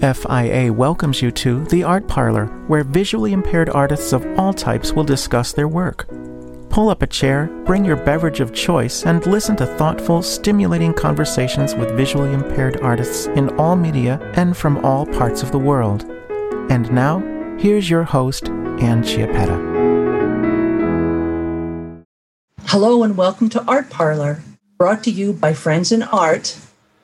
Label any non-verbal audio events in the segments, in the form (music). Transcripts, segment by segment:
FIA welcomes you to The Art Parlor, where visually impaired artists of all types will discuss their work. Pull up a chair, bring your beverage of choice, and listen to thoughtful, stimulating conversations with visually impaired artists in all media and from all parts of the world. And now, here's your host, Ann Chiappetta. Hello and welcome to Art Parlor, brought to you by Friends in Art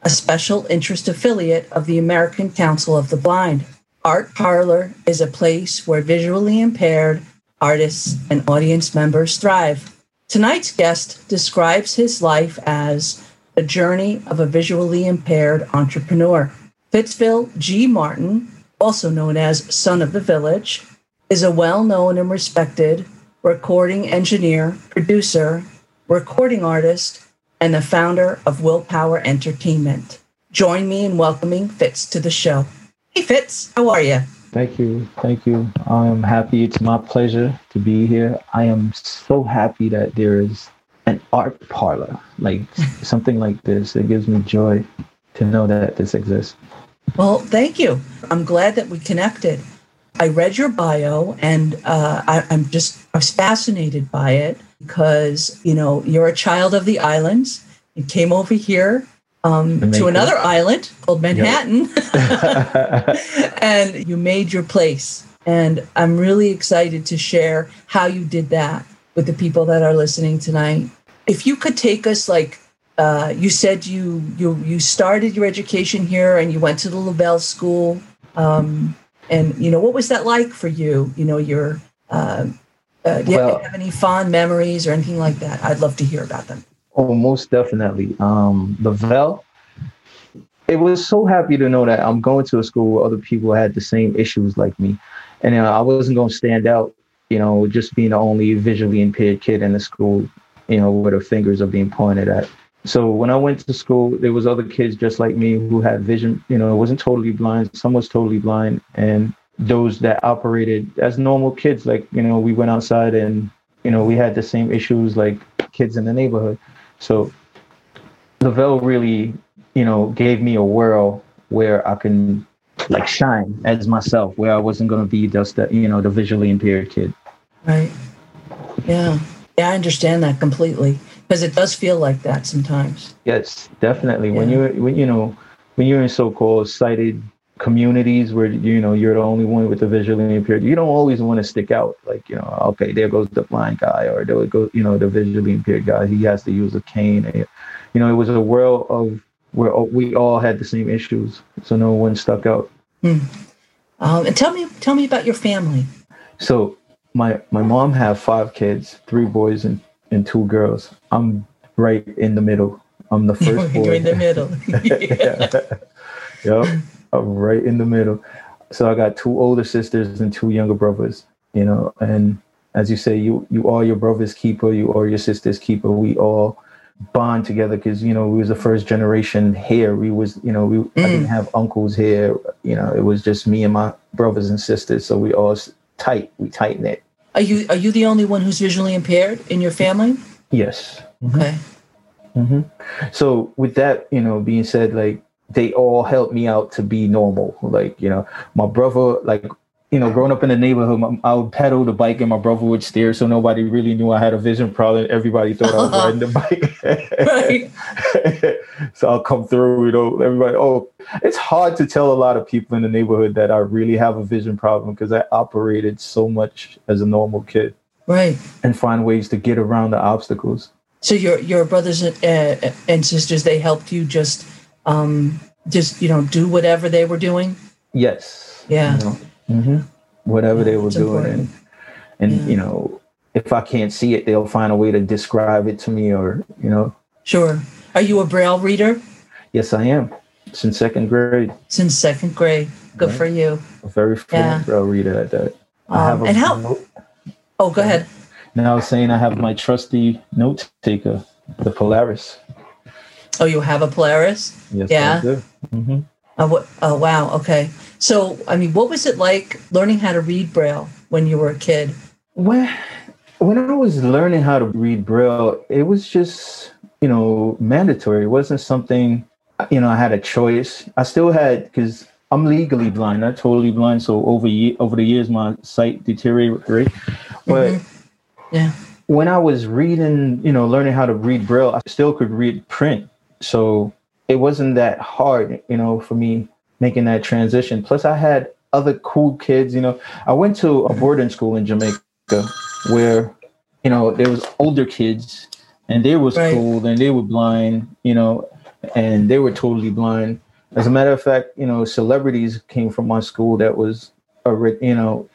a special interest affiliate of the American Council of the Blind. Art Parlor is a place where visually impaired artists and audience members thrive. Tonight's guest describes his life as the journey of a visually impaired entrepreneur. Fitzville G. Martin, also known as Son of the Village, is a well known and respected recording engineer, producer, recording artist, and the founder of Will Power Entertainment. Join me in welcoming Fitz to the show. Hey, Fitz, how are you? Thank you. Thank you. I am happy. It's my pleasure to be here. I am so happy that there is an art parlor, like (laughs) something like this. It gives me joy to know that this exists. Well, thank you. I'm glad that we connected. I read your bio and uh, I, I'm just, I was fascinated by it because you know you're a child of the islands. You came over here um, to another island called Manhattan, yep. (laughs) (laughs) and you made your place. And I'm really excited to share how you did that with the people that are listening tonight. If you could take us, like uh, you said, you you you started your education here and you went to the Lavelle School. Um, and you know what was that like for you? You know your uh, uh, do you well, have any fond memories or anything like that? I'd love to hear about them. Oh, most definitely. Um, Lavelle, it was so happy to know that I'm going to a school where other people had the same issues like me. And you know, I wasn't going to stand out, you know, just being the only visually impaired kid in the school, you know, where the fingers are being pointed at. So when I went to school, there was other kids just like me who had vision, you know, wasn't totally blind. Some was totally blind. And those that operated as normal kids. Like, you know, we went outside and, you know, we had the same issues like kids in the neighborhood. So Lavelle really, you know, gave me a world where I can like shine as myself, where I wasn't going to be just the, you know, the visually impaired kid. Right. Yeah. Yeah, I understand that completely because it does feel like that sometimes. Yes, definitely. Yeah. When you're, when, you know, when you're in so-called sighted communities where you know you're the only one with the visually impaired you don't always want to stick out like you know okay there goes the blind guy or there goes you know the visually impaired guy he has to use a cane. You know it was a world of where we all had the same issues so no one stuck out. Hmm. um, and tell me tell me about your family. So my my mom had five kids three boys and and two girls. I'm right in the middle. I'm the (laughs) first boy you're in the middle. (laughs) (laughs) Yeah. yep right in the middle. So I got two older sisters and two younger brothers, you know, and as you say, you you are your brother's keeper, you are your sister's keeper. We all bond together because you know we was the first generation here. We was you know we mm. I didn't have uncles here. You know it was just me and my brothers and sisters. So we all tight. We tight knit. Are you are you the only one who's visually impaired in your family? Yes. Mm-hmm. Okay. Mm-hmm. So with that, you know, being said, like they all helped me out to be normal. Like, you know, my brother, like, you know, growing up in the neighborhood, I would pedal the bike and my brother would steer, so nobody really knew I had a vision problem. Everybody thought I was (laughs) riding the bike. Right. (laughs) So I'll come through, you know, everybody. Oh, it's hard to tell a lot of people in the neighborhood that I really have a vision problem because I operated so much as a normal kid. Right. And find ways to get around the obstacles. So your your brothers and, uh, and sisters, they helped you just um, just you know do whatever they were doing? Yes. Yeah. You know, mm-hmm. whatever yeah, they were doing important. and and yeah. you know if i can't see it they'll find a way to describe it to me or you know. Sure. Are you a braille reader? Yes i am. Since second grade. Since second grade. Good right. for you. A very fluent yeah. braille reader at that um, and how note. oh go ahead. Now i was saying i have my trusty note taker the polaris Oh, you have a Polaris? Yes, yeah. Mm-hmm. Oh, oh, wow. Okay. So, I mean, what was it like learning how to read Braille when you were a kid? When, when I was learning how to read Braille, it was just, you know, mandatory. It wasn't something, you know, I had a choice. I still had, because I'm legally blind, not totally blind. So over ye- over the years, my sight deteriorated. But Mm-hmm. Yeah. when I was reading, you know, learning how to read Braille, I still could read print. So it wasn't that hard, you know, for me making that transition. Plus, I had other cool kids. You know, I went to a boarding school in Jamaica where, you know, there was older kids and they was Right. cool and they were blind, you know, and they were totally blind. As a matter of fact, you know, celebrities came from my school that was, a you know,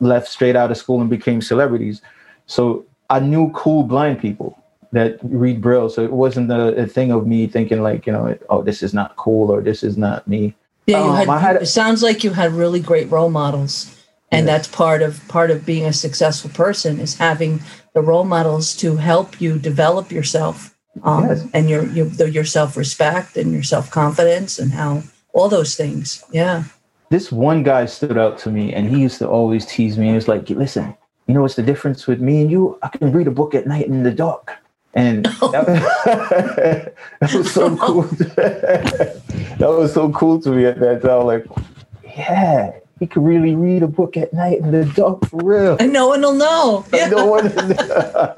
left straight out of school and became celebrities. So I knew cool blind people that read Braille. So it wasn't a, a thing of me thinking like, you know, oh, this is not cool or this is not me. Yeah, you Um, had, had- it sounds like you had really great role models. And Yeah. that's part of part of being a successful person is having the role models to help you develop yourself um, Yes. and your your your self respect and your self confidence and how all those things. Yeah. This one guy stood out to me and he used to always tease me. He was like, listen, you know what's the difference with me and you? I can read a book at night in the dark. And (laughs) that, (laughs) that was so (laughs) cool. that was so cool to me at that time. Like, yeah, he could really read a book at night in the dark for real. And no one will know. Yeah. don't want to,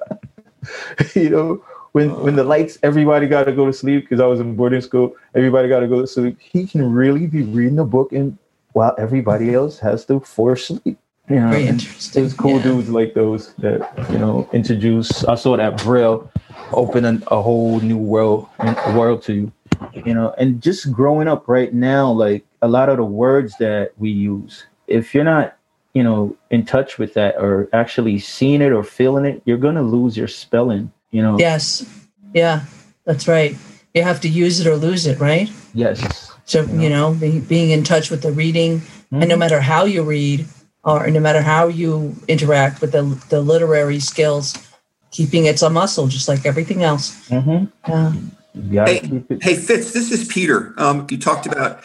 you know, when when the lights, everybody got to go to sleep because I was in boarding school. Everybody got to go to sleep. He can really be reading a book and while everybody else has to force sleep. You know, Very interesting. There's cool Yeah. dudes like those that you know introduce. I saw that Braille open an, a whole new world world to you. You know, and just growing up right now, like a lot of the words that we use, if you're not you know in touch with that or actually seeing it or feeling it you're going to lose your spelling you know Yes. Yeah. That's right. You have to use it or lose it, right? yes So, you know, be, being in touch with the reading, and no Mhm. matter how you read, or no matter how you interact with the, the literary skills, keeping it's a muscle, just like everything else. Mhm. Yeah. Hey, Hey, Fitz, this is Peter. Um, you talked about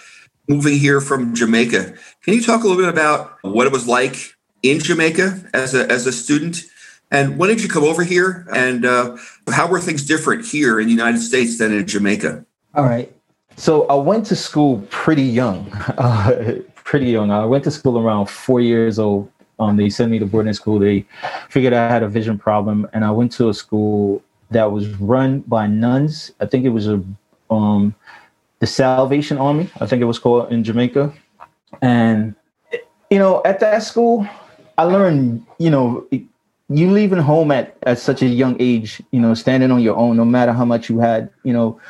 moving here from Jamaica. Can you talk a little bit about what it was like in Jamaica as a as a student, and when did you come over here, and uh, how were things different here in the United States than in Jamaica? All right. So I went to school pretty young, uh, (laughs) pretty young. I went to school around four years old. Um, they sent me to boarding school. They figured I had a vision problem, and I went to a school that was run by nuns. I think it was a um, the Salvation Army. I think it was called in Jamaica. And you know, at that school, I learned. You know, you leaving home at at such a young age. You know, standing on your own, no matter how much you had. You know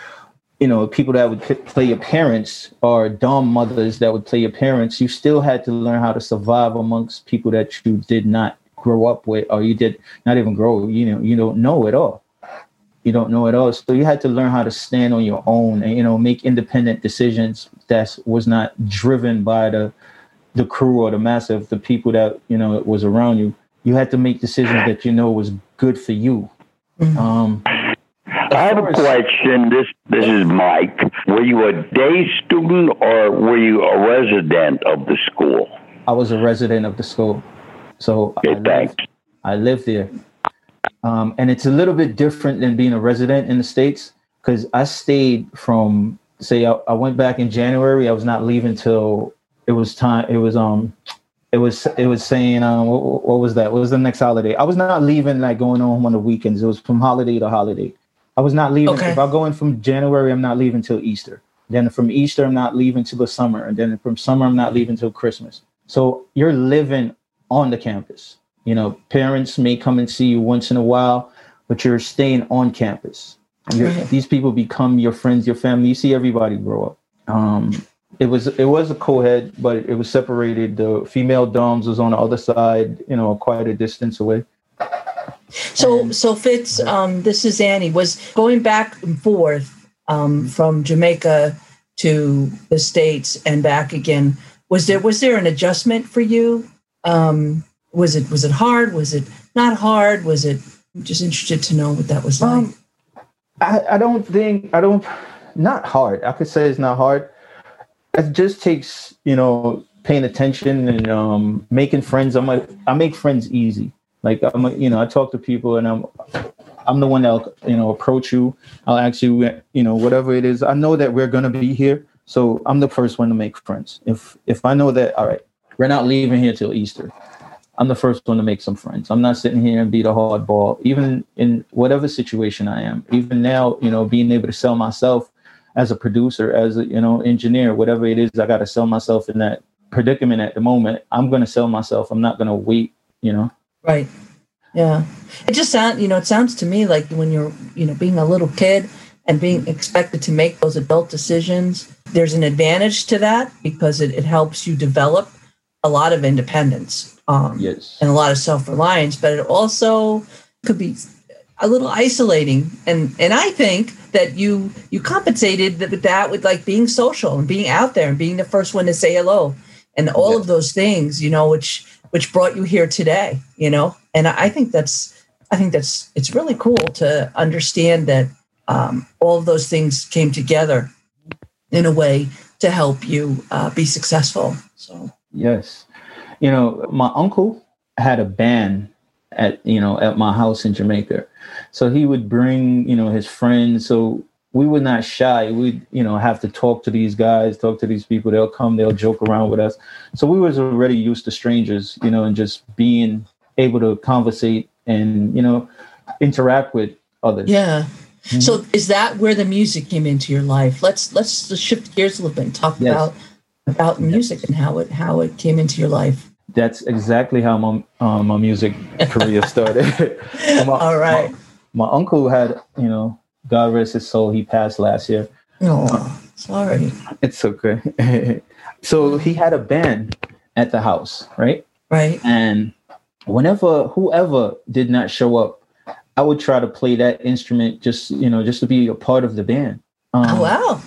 you know, people that would p- play your parents or dumb mothers that would play your parents, you still had to learn how to survive amongst people that you did not grow up with, or you did not even grow, you know, you don't know at all. You don't know at all. So you had to learn how to stand on your own and, you know, make independent decisions that was not driven by the the crew or the mass of the people that, you know, was around you. You had to make decisions that you know was good for you. Mhm. Um, I have a question. This this is Mike. Were you a day student or were you a resident of the school? I was a resident of the school. So I lived, thanks. I lived there. Um, and it's a little bit different than being a resident in the States because I stayed from, say, I, I went back in January. I was not leaving till it was time. It was, um, it was, it was saying, um, what, what was that? What was the next holiday? I was not leaving, like going home on the weekends. It was from holiday to holiday. I was not leaving. Okay. If I go in from January, I'm not leaving till Easter. Then from Easter, I'm not leaving till the summer. And then from summer, I'm not leaving till Christmas. So you're living on the campus. You know, parents may come and see you once in a while, but you're staying on campus. These people become your friends, your family. You see everybody grow up. Um, it was it was a co-head, but it was separated. The female doms was on the other side, you know, quite a distance away. So, so Fitz, um, this is Annie. Was going back and forth um, from Jamaica to the states and back again. Was there was there an adjustment for you? Um, was it was it hard? Was it not hard? Was it? I'm just interested to know what that was like. Um, I, I don't think I don't not hard. I could say it's not hard. It just takes you know paying attention and um, making friends. I'm a, I make friends easy. Like I'm you know I talk to people and I'm I'm the one that'll you know approach you. I'll ask you you know whatever it is. I know that we're gonna be here, So I'm the first one to make friends. If if I know that, all right, we're not leaving here till Easter. I'm the first one to make some friends. I'm not sitting here and be the hardball, even in whatever situation I am. Even now, you know, being able to sell myself as a producer, as a you know engineer, whatever it is, I got to sell myself in that predicament at the moment. I'm going to sell myself. I'm not going to wait. You know. Right. Yeah. It just sounds, you know, it sounds to me like when you're, you know, being a little kid and being expected to make those adult decisions, there's an advantage to that because it, it helps you develop a lot of independence um, yes. and a lot of self-reliance, but it also could be a little isolating. And and I think that you you compensated with that with like being social and being out there and being the first one to say hello and all yes. of those things, you know, which which brought you here today, you know? And I think that's I think that's it's really cool to understand that um, all of those things came together in a way to help you uh, be successful. So yes, you know, my uncle had a band at you know at my house in Jamaica, so he would bring you know his friends. So we were not shy. We'd, you know, have to talk to these guys, talk to these people. They'll come, they'll joke around with us. So we was already used to strangers, you know, and just being able to conversate and, you know, interact with others. Yeah. Mm-hmm. So is that where the music came into your life? Let's let's shift gears a little bit and talk yes. about about music yes. and how it how it came into your life. That's exactly how my um, my music career started. (laughs) my, (laughs) All right. My, my uncle had, you know, God rest his soul. He passed last year. Oh, sorry. It's okay. (laughs) so he had a band at the house, right? Right. And whenever whoever did not show up, I would try to play that instrument just, you know, just to be a part of the band. Um, oh, wow.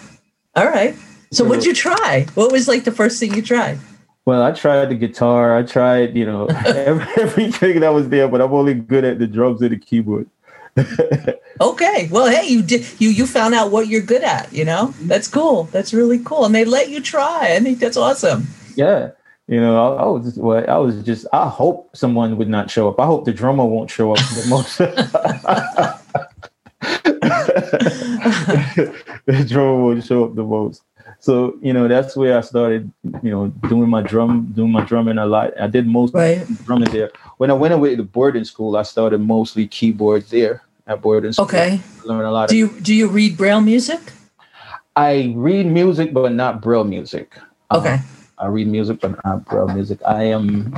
All right. So, so what'd you try? What was like the first thing you tried? Well, I tried the guitar. I tried, you know, (laughs) every, everything that was there, but I'm only good at the drums and the keyboard. (laughs) okay. Well, hey, you did you you found out what you're good at, you know? That's cool. That's really cool. And they let you try. I think that's awesome. Yeah. You know, I, I was well, I was just I hope someone would not show up. I hope the drummer won't show up the most. (laughs) (laughs) the drummer won't show up the most. So, you know, that's where I started, you know, doing my drum, doing my drumming a lot. I did most right. drumming there. When I went away to boarding school, I started mostly keyboards there at boarding school. Okay. Learn a lot. Do you do you read Braille music? I read music, but not Braille music. Okay. Um, I read music, but not Braille music. I am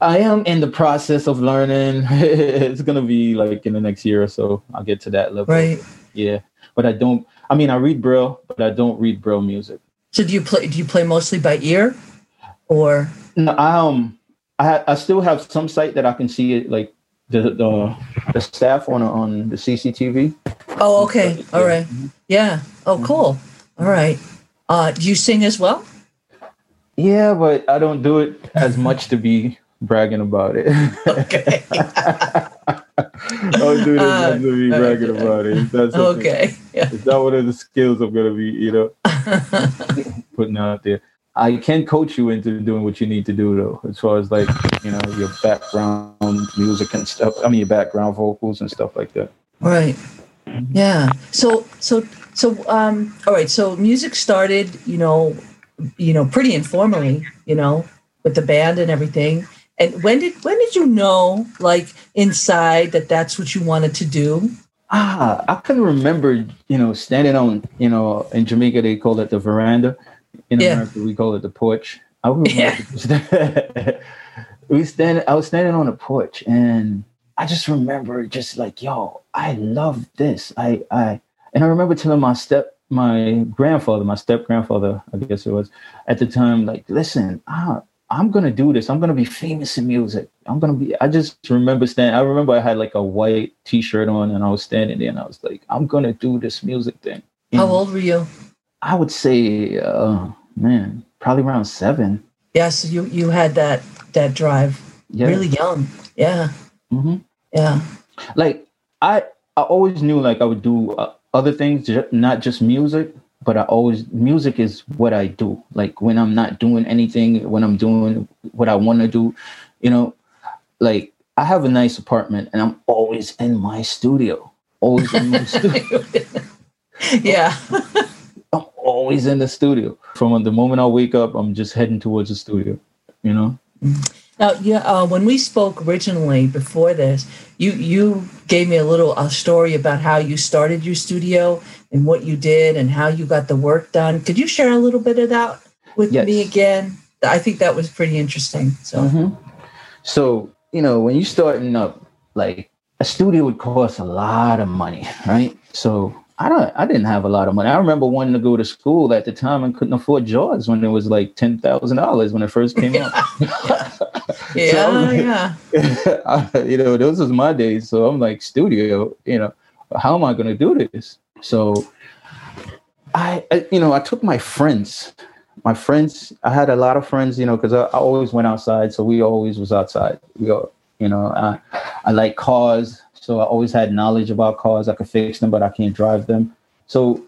I am in the process of learning. (laughs) it's gonna be like in the next year or so. I'll get to that level. Right. Yeah. But I don't I mean I read Braille, but I don't read Braille music. So do you play do you play mostly by ear or no, I um I I still have some sight that I can see it like the the, the staff on on the CCTV. Oh, okay. All right. Yeah. Oh, mm-hmm. cool. All right. Uh, do you sing as well? Yeah, but I don't do it as much to be bragging about it. (laughs) Okay. (laughs) I don't do as uh, to be bragging okay. about it. That's okay. Yeah. It's not one of the skills I'm gonna be, you know, (laughs) putting out there. I can coach you into doing what you need to do though, as far as like, you know, your background music and stuff. I mean your background vocals and stuff like that. Right. Yeah. So so so um all right, so music started, you know, you know, pretty informally, you know, with the band and everything. And when did when did you know like inside that that's what you wanted to do? Ah, I can remember, you know, standing on, you know, in Jamaica they call it the veranda in yeah. America, we call it the porch. I (laughs) remember yeah. (laughs) we stand. I was standing on a porch, and I just remember just like, yo, I love this. I, I, and I remember telling my step, my grandfather, my step grandfather, I guess it was, at the time, like, listen, I, I'm gonna do this. I'm gonna be famous in music. I'm gonna be. I just remember standing. I remember I had like a white T-shirt on, and I was standing there, and I was like, I'm gonna do this music thing. How old were you? I would say, uh, man, probably around seven. Yes, you you had that that drive yeah. really young. Yeah. Mm-hmm. Yeah. Like I I always knew like I would do uh, other things, not just music, but I always music is what I do. Like when I'm not doing anything, when I'm doing what I want to do, you know, like I have a nice apartment and I'm always in my studio. Always in my studio. (laughs) yeah. (laughs) I'm always in the studio. from the moment I wake up, I'm just heading towards the studio. You know. Mm. Now, yeah, uh, when we spoke originally before this, you you gave me a little a story about how you started your studio and what you did and how you got the work done. Could you share a little bit of that with Yes. me again? I think that was pretty interesting. So, Mhm. So, you know, when you're starting up, like a studio would cost a lot of money, right? So I don't I didn't have a lot of money. I remember wanting to go to school at the time and couldn't afford Jaws when it was like ten thousand dollars when it first came out. (laughs) yeah, (laughs) oh, yeah. (laughs) I- you know, those was my days. So I'm like, studio, you know, how am I going to do this? So I, I, you know, I took my friends, my friends, I had a lot of friends, you know, because I, I always went outside. So we always was outside. We all, you know, I, I like cars. So I always had knowledge about cars. I could fix them, but I can't drive them. So,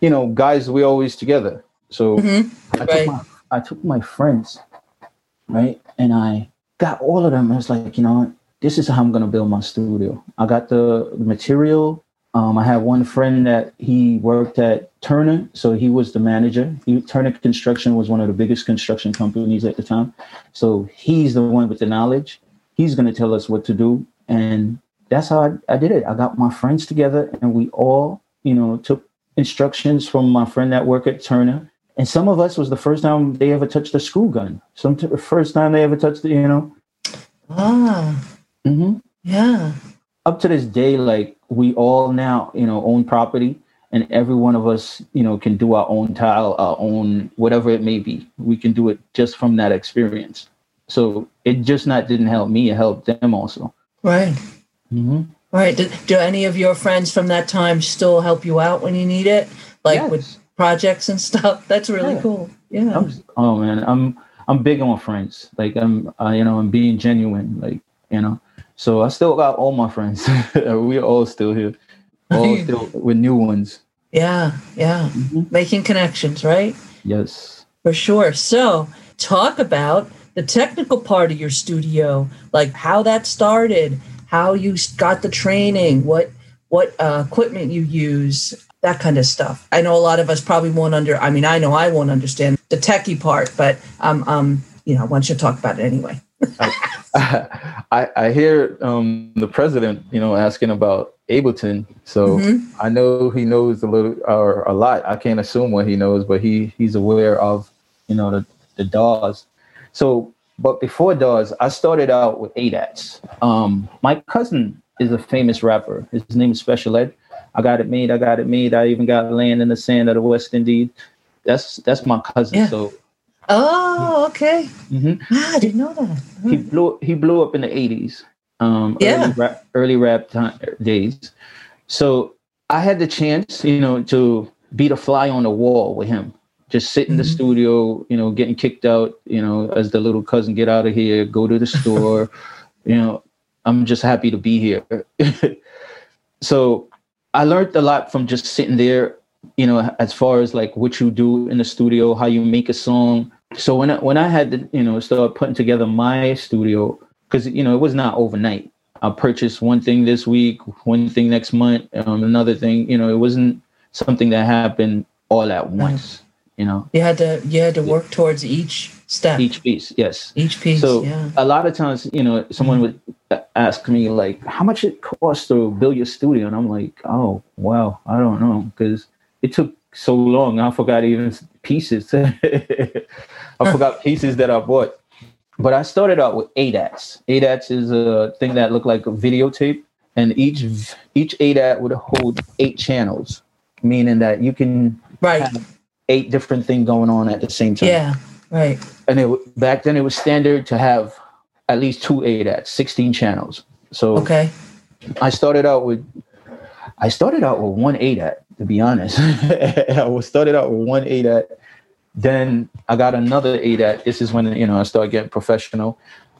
you know, guys, we always together. So Mhm. I took Right. my I took my friends, right, and I got all of them. I was like, you know, this is how I'm gonna build my studio. I got the material. Um, I had one friend that he worked at Turner, so he was the manager. He, Turner Construction was one of the biggest construction companies at the time. So he's the one with the knowledge. He's gonna tell us what to do, and that's how I, I did it. I got my friends together, and we all, you know, took instructions from my friend that worked at Turner. And some of us was the first time they ever touched a school gun. Some t- first time they ever touched the, you know. Ah, hmm yeah. Up to this day, like we all now, you know, own property, and every one of us, you know, can do our own tile, our own whatever it may be. We can do it just from that experience. So it just not didn't help me; it helped them also. Right. Hmm Right. Do, do any of your friends from that time still help you out when you need it? Like with projects and (laughs) stuff? That's really Yeah. cool. Yeah. I'm, oh man, I'm I'm big on friends. Like I'm, uh, you know, I'm being genuine. Like you know, so I still got all my friends. (laughs) We're all still here, all (laughs) still with new ones. Yeah. Yeah. Mhm. Making connections, right? Yes. For sure. So, talk about the technical part of your studio, like how that started, how you got the training, what what uh, equipment you use, that kind of stuff. I know a lot of us probably won't under. I mean, I know I won't understand the techie part, but um, um, you know, I want you to talk about it anyway. (laughs) I, I hear um, the president, you know, asking about Ableton. So Mhm. I know he knows a little or a lot. I can't assume what he knows, but he he's aware of, you know, the the DAWs. So, but before DAWs, I started out with ADATs. Um, my cousin is a famous rapper. His name is Special Ed. I got it made. I got it made. I even got land in the sand of the West Indies. That's that's my cousin. Yeah. So. Oh, okay. mhm Ah, I didn't know that. he blew he blew up in the 80s um Yeah. early rap, early rap time, days so i had the chance you know to be the fly on the wall with him just sit in the Mhm. studio you know getting kicked out you know as the little cousin get out of here go to the store (laughs) you know i'm just happy to be here (laughs) so i learned a lot from just sitting there you know as far as like what you do in the studio how you make a song so when I, when I had to you know start putting together my studio because you know it was not overnight. I purchased one thing this week, one thing next month, um, another thing. You know, it wasn't something that happened all at once. You know, You had to you had to work towards each step, each, piece, yes. Each piece. So yeah. a lot of times, you know, someone would ask me like, "How much it costs to build your studio?" And I'm like, "Oh, wow, I don't know," because it took so long. I forgot even pieces. (laughs) I (laughs) forgot pieces that I bought. But I started out with ADATs. ADATs is a thing that looked like a videotape, and each each ADAT would hold eight channels, meaning that you can Right. have eight different things going on at the same time Yeah. Right. and it back then it was standard to have at least two ADATs, 16 channels. So Okay. I started out with I started out with one ADAT, to be honest. (laughs) I was started out with one ADAT. Then I got another ADAT. This is when you know I started getting professional.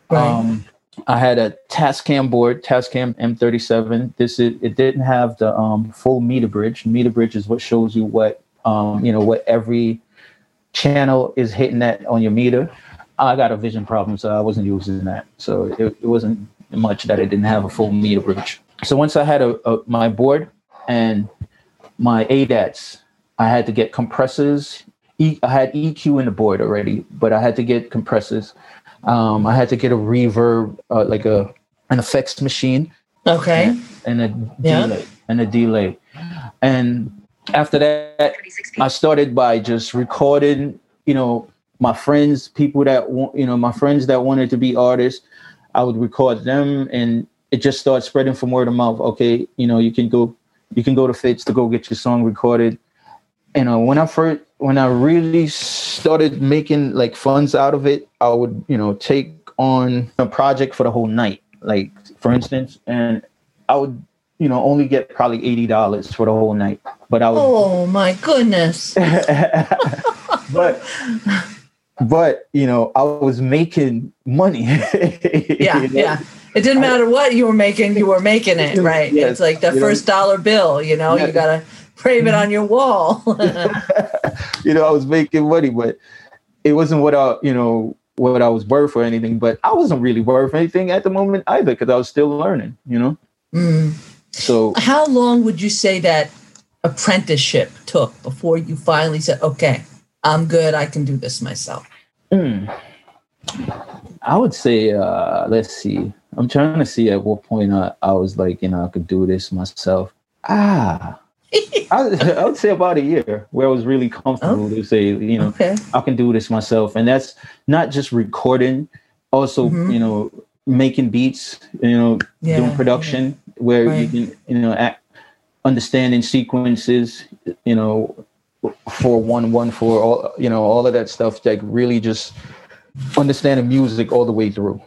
Right. Um, I had a Tascam board, Tascam M37. This is it didn't have the um, full meter bridge. Meter bridge is what shows you what um, you know what every channel is hitting that on your meter. I got a vision problem, so I wasn't using that. So it, it wasn't much that it didn't have a full meter bridge. So once I had a, a my board and my ADATs, I had to get compressors E- I had EQ in the board already, but I had to get compressors. Um, I had to get a reverb, uh, like a an effects machine, Okay. and a Yeah. delay, and a delay. And after that, I started by just recording, you know, my friends, people that want, you know, my friends that wanted to be artists. I would record them, and it just started spreading from word of mouth. Okay, you know, you can go, you can go to Fitz to go get your song recorded. You uh, know, when I first, when I really started making like funds out of it, I would, you know, take on a project for the whole night. Like, for instance, and I would, you know, only get probably eighty dollars for the whole night. But I would Oh my goodness. (laughs) (laughs) but but you know i was making money (laughs) Yeah, You know? yeah. It didn't matter what you were making, you were making it, right? Yes, it's like the you know. first dollar bill, you know, Yeah. you gotta frame it on your wall. you know i was making money but it wasn't what i you know what i was worth or anything but i wasn't really worth anything at the moment either because i was still learning you know Mm. so How long would you say that apprenticeship took before you finally said, okay, I'm good, I can do this myself? mm, i would say uh let's see i'm trying to see at what point i, I was like you know i could do this myself ah (laughs) I, I would say about a year where I was really comfortable to say, you know, Okay. I can do this myself. And that's not just recording, also, Mhm. you know, making beats, you know, Yeah, doing production where Right. you can, you know, act, understanding sequences, you know, for one, one, for all, you know, all of that stuff, like really just understanding music all the way through.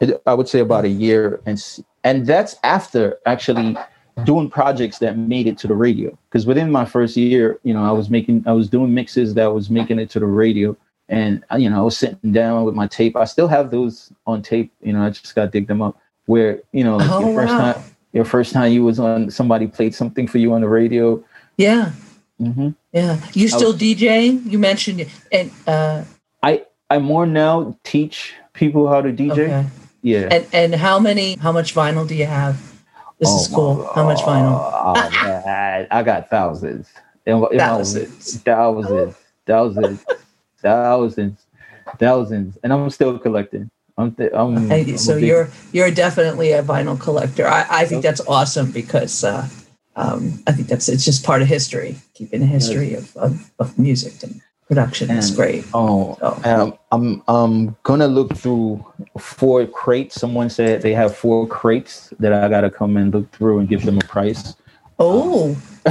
It, I would say about a year. And, and that's after actually doing projects that made it to the radio. Because within my first year, you know, I was making, I was doing mixes that was making it to the radio. And, uh, you know, I was sitting down with my tape. I still have those on tape. You know, I just got to dig them up. Where, you know, like Oh, your first wow. time, your first time you was on, somebody played something for you on the radio. Yeah. hmm Yeah. You still DJ? You mentioned it. And uh I, I more now teach people how to DJ. okay. Yeah. And and how many how much vinyl do you have? This is Oh, cool. my- How much vinyl? Oh, (laughs) man, I got thousands. In my- Thousands. thousands, thousands, thousands, thousands, and I'm still collecting. I'm, th- I'm, I'm so big- you're you're definitely a vinyl collector. I, I think that's awesome because uh, um, I think that's it's just part of history, keeping a history of, of, of music and production. And- great. Oh, So- um, I'm I'm gonna look through four crates. Someone said they have four crates that I gotta come and look through and give them a price. Oh, (laughs)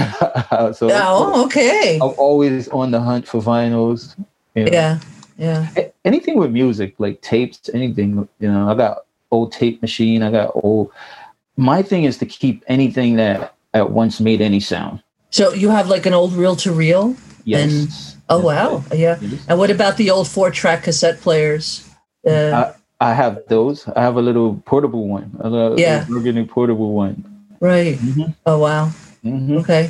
so oh, okay. I'm always on the hunt for vinyls. you know. Yeah, yeah. Anything with music, like tapes, anything, you know, I got old tape machine, I got old my thing is to keep anything that at once made any sound. So you have like an old reel to reel? Yes. Oh Yes, wow, yeah. And what about the old four track cassette players? Uh, I have those. I have a little portable one. A little, Yeah. a little portable one. right. Mhm. Oh wow. Mhm. Okay.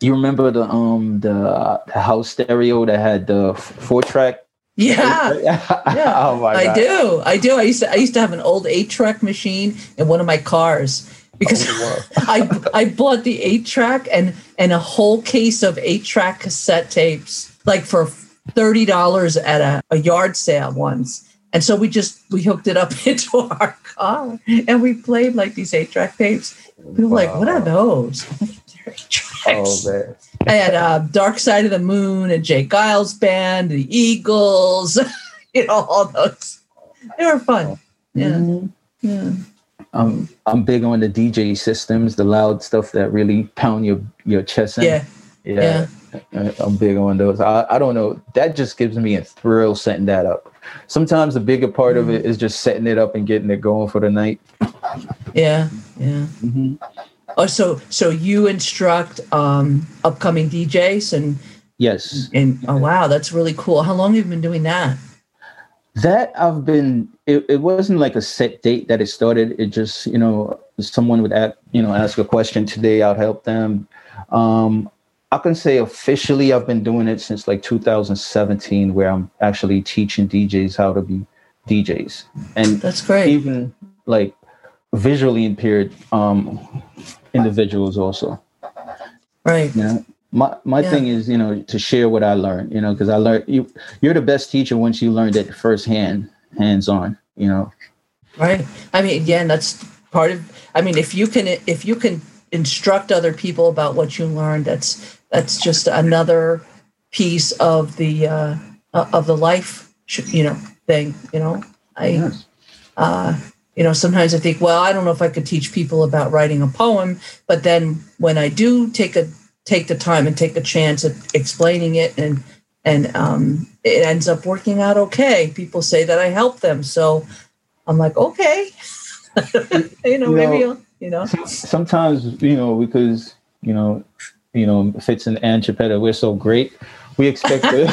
You remember the um the, the house stereo that had the four track? Yeah. (laughs) Yeah. oh my god. I god. do. I do. I used to. I used to have an old eight track machine in one of my cars because Oh, (laughs) I I bought the eight track and and a whole case of eight track cassette tapes like for thirty dollars at a, a yard sale once. And so we just we hooked it up (laughs) into our car and we played like these eight track tapes. We were like, "What are those?" They're eight tracks. Oh man. (laughs) I had uh, Dark Side of the Moon and J. Geils Band, the Eagles, (laughs) you know, all those. They were fun. Yeah. Mhm. Yeah. I'm I'm big on the DJ systems, the loud stuff that really pound your your chest in. Yeah. Yeah. Uh, I'm big on those. I, I don't know. That just gives me a thrill setting that up. Sometimes the bigger part of it is just setting it up and getting it going for the night. Yeah. Yeah. Mm-hmm. Oh, so so you instruct um upcoming DJs and Yes. and oh wow, that's really cool. How long have you been doing that? That I've been. It, it wasn't like a set date that it started. It just you know someone would ask you know ask a question today. I'd help them. Um, I can say officially I've been doing it since like 2017, where I'm actually teaching DJs how to be DJs, and That's great. even like visually impaired um, individuals also. Right. Yeah. my my Yeah. thing is you know to share what I learned you know because I learned you you're the best teacher once you learned it firsthand hands on you know Right. I mean, again, that's part of. I mean, if you can, if you can instruct other people about what you learned, that's that's just another piece of the uh, of the life, you know, thing. You know, I, Yes. uh, you know, sometimes I think, well, I don't know if I could teach people about writing a poem, but then when I do take a take the time and take a chance at explaining it and and um, it ends up working out okay. People say that I help them, so I'm like, okay, (laughs) you know, You maybe know- you'll, you know, sometimes you know because you know you know Fitz and Ann Chiappetta, we're so great we expect the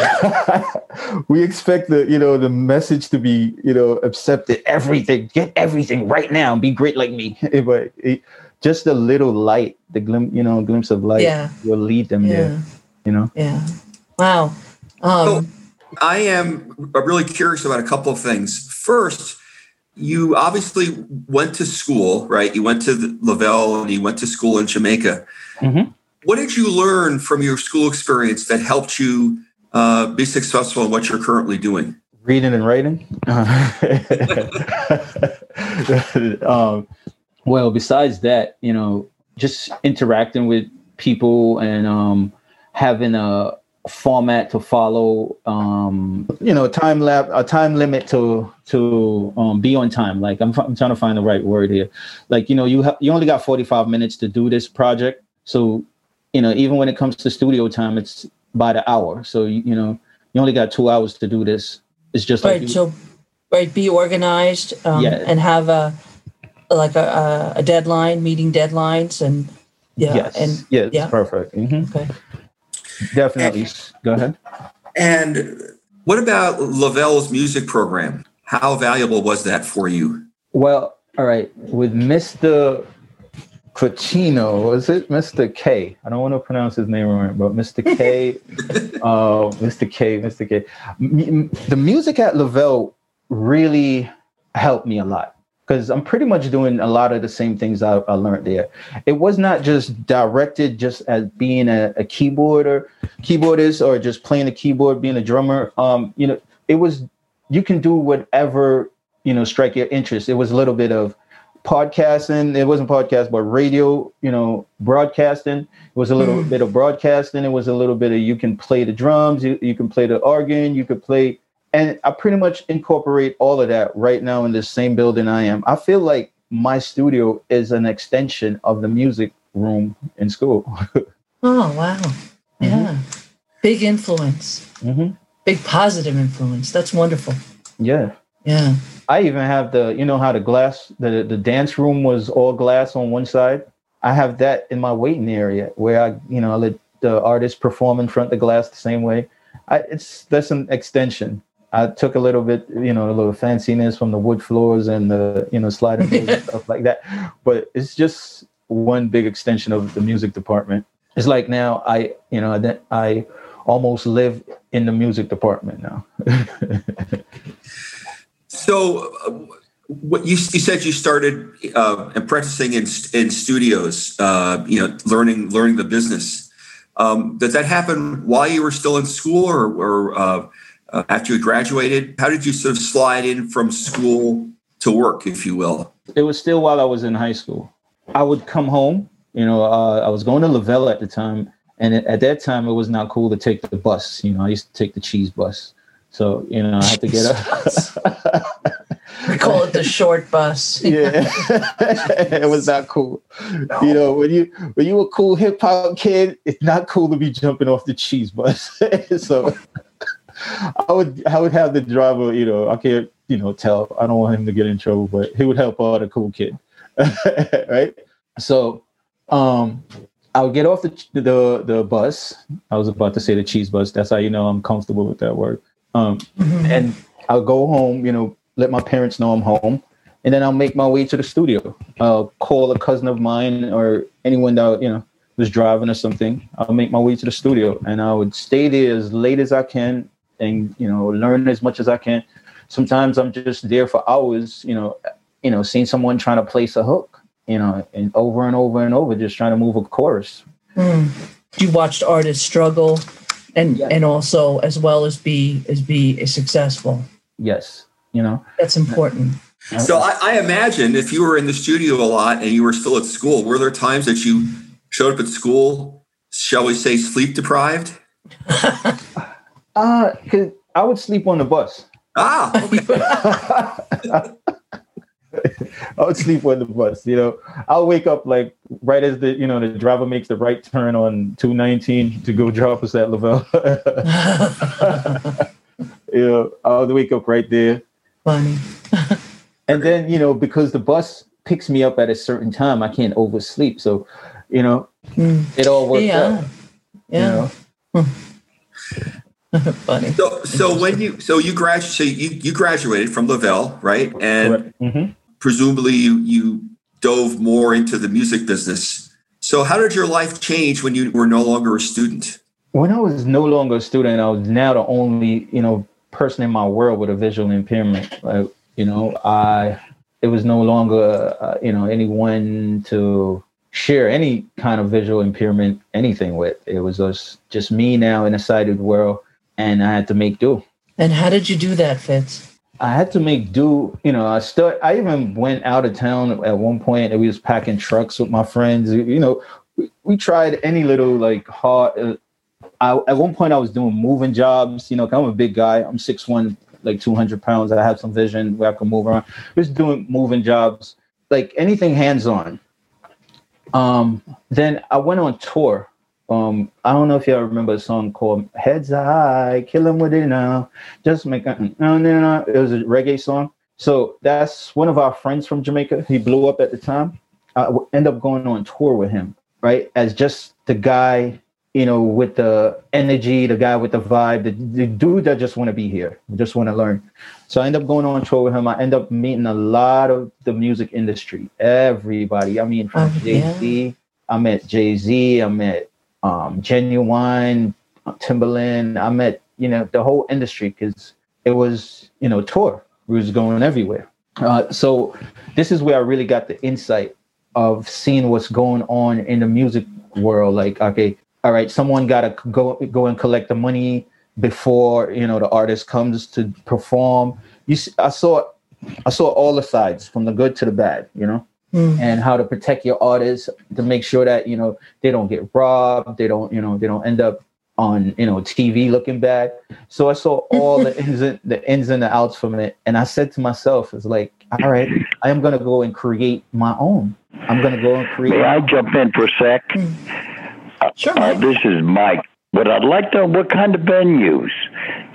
(laughs) we expect the you know the message to be you know accepted everything get everything right now be great like me (laughs) but it, just a little light the glim you know glimpse of light Yeah. will lead them yeah, there you know yeah. Wow. Um, I am really curious about a couple of things. First, you obviously went to school, right? You went to the Lavelle and you went to school in Jamaica. Mhm. What did you learn from your school experience that helped you uh, be successful in what you're currently doing? reading and writing? (laughs) Um, well besides that you know just interacting with people and um, having a format to follow um, you know time lap a time limit to to um, be on time. Like I'm, I'm trying to find the right word here. Like you know you ha- you only got 45 minutes to do this project. So you know even when it comes to studio time it's by the hour so you, you know you only got two hours to do this it's just like right. you- So, right. Be organized um, Yeah. and have a like a, a, a deadline, meeting deadlines, and yeah, yes and yes yeah. perfect Mhm. okay. definitely go ahead And what about Lavelle's music program? How valuable was that for you? Well, all right. With Mr. Crocino, was it Mr. K? I don't want to pronounce his name wrong, but Mr. K, (laughs) uh, Mr. K, Mr. K. M- the music at Lavelle really helped me a lot because I'm pretty much doing a lot of the same things I, I learned there. It was not just directed just as being a, a keyboarder, keyboardist, or just playing the keyboard, being a drummer. Um, you know, it was you can do whatever you know strike your interest. It was a little bit of podcasting. It wasn't podcast, but radio. You know, broadcasting. It was a little Mm. bit of broadcasting. It was a little bit of you can play the drums, you, you can play the organ, you could play, and I pretty much incorporate all of that right now in the same building I am. I feel like my studio is an extension of the music room in school. (laughs) Oh wow. Yeah. Big influence. hmm Big positive influence. That's wonderful. Yeah. Yeah. I even have the, you know, how the glass, the the dance room was all glass on one side. I have that in my waiting area where I, you know, I let the artist perform in front of the glass the same way. I, it's that's an extension. I took a little bit, you know, a little fanciness from the wood floors and the, you know, sliding doors and (laughs) stuff like that. But it's just one big extension of the music department. It's like now I, you know, I almost live in the music department now. (laughs) So, uh, what you, you said you started uh, apprenticing in in studios, uh, you know, learning learning the business. Um, did that happen while you were still in school, or, or uh, uh, after you graduated? How did you sort of slide in from school to work, if you will? it was still while I was in high school. I would come home, you know, uh, I was going to Lavelle at the time. And at that time, it was not cool to take the bus. You know, I used to take the cheese bus. So, you know, I had to get up. (laughs) We call it the short bus. (laughs) yeah, (laughs) it was not cool. You know, when you when you a cool hip hop kid, it's not cool to be jumping off the cheese bus. so I would I would have the driver. You know, I can't you know tell. I don't want him to get in trouble, but he would help out a cool kid, right? So, um, I would get off the the the bus. I was about to say the cheese bus. That's how you know I'm comfortable with that word. Um, Mhm. and I'll go home, you know, let my parents know I'm home, and then I'll make my way to the studio. I'll call a cousin of mine or anyone that you know was driving or something. I'll make my way to the studio, and I would stay there as late as I can, and you know, learn as much as I can. Sometimes I'm just there for hours, you know, you know, seeing someone trying to place a hook, you know, and over and over and over, just trying to move a chorus. Mm. you watched artists struggle and Yeah. and also as well as be as be successful. Yes, you know. That's important. So I, I imagine if you were in the studio a lot and you were still at school, were there times that you showed up at school, shall we say, sleep deprived? (laughs) Uh, cause I would sleep on the bus. Ah, okay. (laughs) (laughs) I would sleep on the bus. You know, I'll wake up like right as the you know the driver makes the right turn on 219 to go drop us at Lavelle. (laughs) you know, I'll wake up right there, Funny. (laughs) and then you know because the bus picks me up at a certain time, I can't oversleep. So, you know, Mm. it all works Yeah. out. You Yeah. know, Funny. so so when you so you graduated so you, you graduated from Lavelle, right? And hmm presumably you you dove more into the music business. So how did your life change when you were no longer a student? when I was no longer a student, I was now the only, you know, person in my world with a visual impairment. Like, you know, I, it was no longer, uh, you know, anyone to share any kind of visual impairment, anything with. It was just, just me now in a sighted world, and I had to make do. And how did you do that, Fitz? I had to make do. You know, I still. I even went out of town at one point, and we was packing trucks with my friends. You know, we, we tried any little like hard. Uh, I, at one point, I was doing moving jobs. You know, I'm a big guy. I'm six one, like two hundred pounds. I have some vision where I can move around. Just doing moving jobs, like anything hands on. Um, then I went on tour. Um, I don't know if y'all remember a song called "Heads High, Kill 'Em with It Now." Just make a no, no, no. It was a reggae song. So that's one of our friends from Jamaica. He blew up at the time. I end up going on tour with him, right? As just the guy, you know, with the energy, the guy with the vibe, the, the dude that just want to be here, just want to learn. So I end up going on tour with him. I end up meeting a lot of the music industry, everybody. I mean, from Oh, Jay Z, I met Jay Z, I met um, Ginuwine, Timbaland. I met, you know, the whole industry because it was, you know, tour. We was going everywhere. Uh, so this is where I really got the insight of seeing what's going on in the music world. Like, okay, all right, someone got to go go and collect the money before you know the artist comes to perform. You, see, I saw, I saw all the sides from the good to the bad. You know Mm. and how to protect your artists to make sure that you know they don't get robbed they don't you know they don't end up on you know tv looking bad so i saw all the (laughs) ins and the ins and the outs from it and i said to myself it's like all right i am going to go and create my own i'm going to go and create May I jump in for a sec? Sure, Uh, this is Mike. But I'd like to know what kind of venues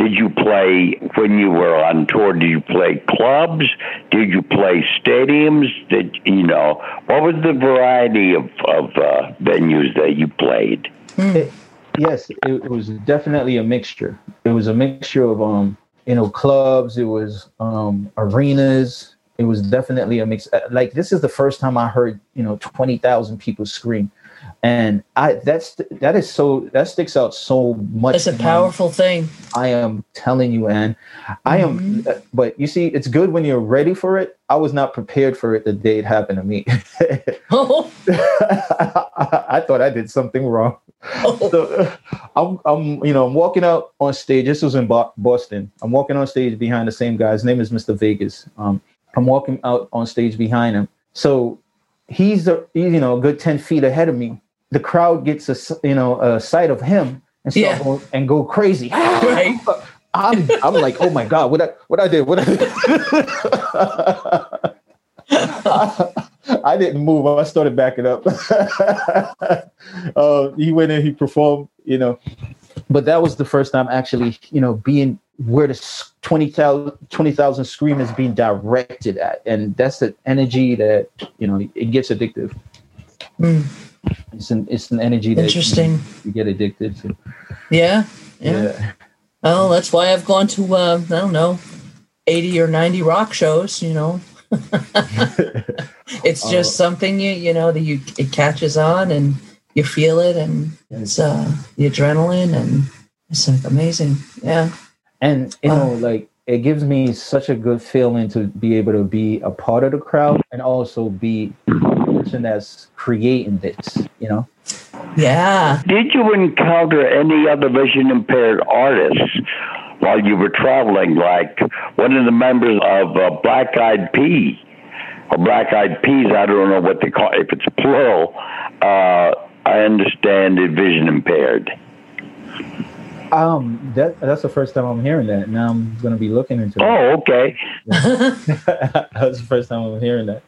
did you play when you were on tour? Did you play clubs? Did you play stadiums? Did you know what was the variety of of uh, venues that you played? It- yes, it, was definitely a mixture. It was a mixture of um, you know, clubs. It was um, arenas. It was definitely a mix. uh, Like this is the first time I heard you know twenty thousand people scream, and I that's that is so that sticks out so much. That's a powerful thing. I am telling you, Anne. I am, but you see, it's good when you're ready for it. I was not prepared for it the day it happened to me. Oh, (laughs) (laughs) (laughs) I thought I did something wrong. So I'm, I'm, you know, I'm walking out on stage. This was in Boston. I'm walking on stage behind the same guy. His name is Mr. Vegas. Um, I'm walking out on stage behind him. So he's, a, he's, you know, a good ten feet ahead of me. The crowd gets a, you know, a sight of him and start Yeah. and go crazy. (laughs) (laughs) right. I'm, I'm like, oh my god, what I, what I did, what I did. (laughs) I didn't move. I started backing up. uh, he went in, he performed, you know. But that was the first time actually, you know, being where the s- 20,000 20,000 scream is being directed at. And that's the energy that, you know, it gets addictive. Mm. It's an, it's an energy that you Interesting. you get addicted to. Yeah. Yeah. Yeah. Well, that's why I've gone to uh, I don't know, eighty or ninety rock shows. You know, (laughs) it's just something you you know that you it catches on and you feel it and it's uh, the adrenaline and it's like amazing. Yeah. And you know, Wow. like it gives me such a good feeling to be able to be a part of the crowd and also be person that's creating this, you know. Yeah. Did you encounter any other vision impaired artists while you were traveling, like one of the members of uh, Black Eyed Pea or Black Eyed Peas? I don't know what they call if it's plural. Uh, I understand it vision impaired. Um, that that's the first time I'm hearing that. Now I'm gonna be looking into. Oh, okay. (laughs) that's the first time I'm hearing that.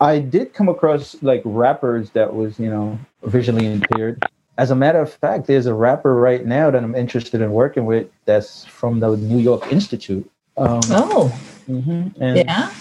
I did come across like rappers that was you know visually impaired. As a matter of fact, there's a rapper right now that I'm interested in working with. That's from the New York Institute. Um, oh. Mm-hmm. And yeah.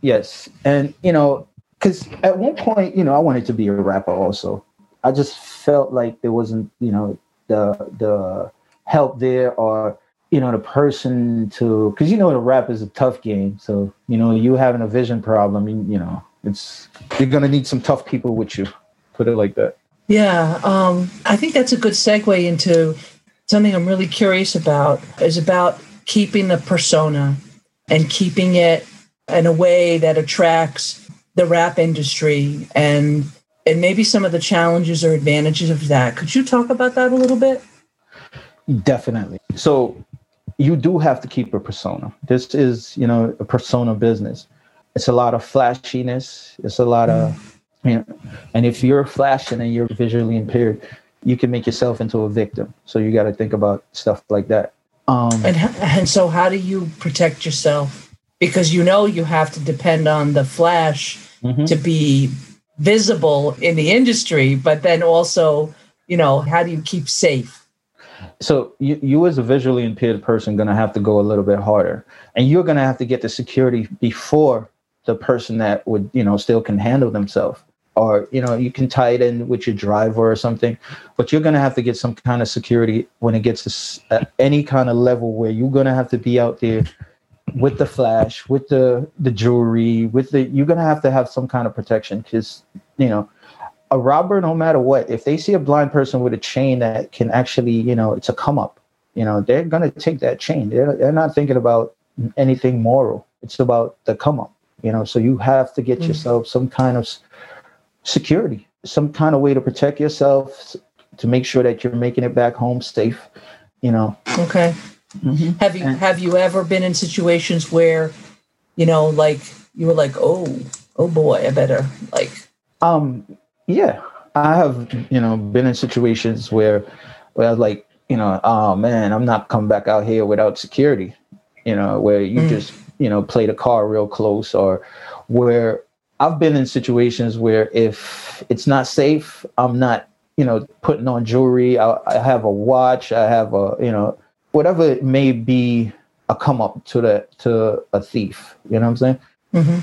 Yes, and you know, because at one point, you know, I wanted to be a rapper also. I just felt like there wasn't, you know, the the help there or you know the person to because you know the rap is a tough game so you know you having a vision problem you, you know it's you're gonna need some tough people with you put it like that yeah um i think that's a good segue into something i'm really curious about is about keeping the persona and keeping it in a way that attracts the rap industry and and maybe some of the challenges or advantages of that could you talk about that a little bit Definitely. So you do have to keep a persona. This is, you know, a persona business. It's a lot of flashiness. It's a lot of, you know, and if you're flashing and you're visually impaired, you can make yourself into a victim. So you got to think about stuff like that. Um, and and so how do you protect yourself? Because you know you have to depend on the flash mm-hmm. to be visible in the industry, but then also, you know, how do you keep safe? so you, you as a visually impaired person going to have to go a little bit harder and you're going to have to get the security before the person that would you know still can handle themselves or you know you can tie it in with your driver or something but you're going to have to get some kind of security when it gets to uh, any kind of level where you're going to have to be out there with the flash with the the jewelry with the you're going to have to have some kind of protection because you know a robber, no matter what, if they see a blind person with a chain that can actually, you know, it's a come up, you know, they're going to take that chain. They're, they're not thinking about anything moral. It's about the come up, you know, so you have to get mm-hmm. yourself some kind of security, some kind of way to protect yourself to make sure that you're making it back home safe, you know. Okay. Mm-hmm. Have you, and, have you ever been in situations where, you know, like you were like, oh, oh boy, I better like, um, yeah, I have, you know, been in situations where, where I was like, you know, oh man, I'm not coming back out here without security. You know, where you mm. just, you know, play the car real close, or where I've been in situations where if it's not safe, I'm not, you know, putting on jewelry. I, I have a watch. I have a, you know, whatever it may be, a come up to the to a thief. You know what I'm saying? Mm-hmm.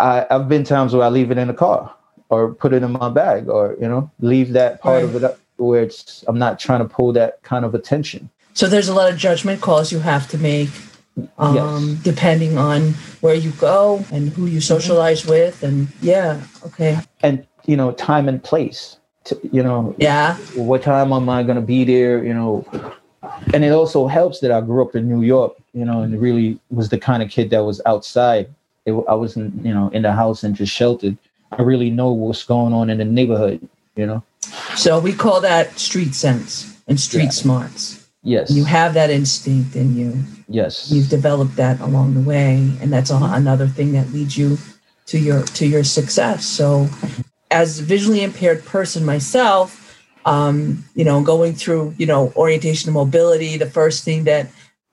I, I've been times where I leave it in the car or put it in my bag or you know leave that part right. of it up where it's i'm not trying to pull that kind of attention so there's a lot of judgment calls you have to make um, yes. depending on where you go and who you socialize mm-hmm. with and yeah okay and you know time and place to, you know yeah what time am i going to be there you know and it also helps that i grew up in new york you know and really was the kind of kid that was outside it, i wasn't you know in the house and just sheltered I really know what's going on in the neighborhood, you know? So we call that street sense and street yeah. smarts. Yes. You have that instinct in you. Yes. You've developed that along the way. And that's another thing that leads you to your to your success. So as a visually impaired person myself, um, you know, going through, you know, orientation and mobility, the first thing that,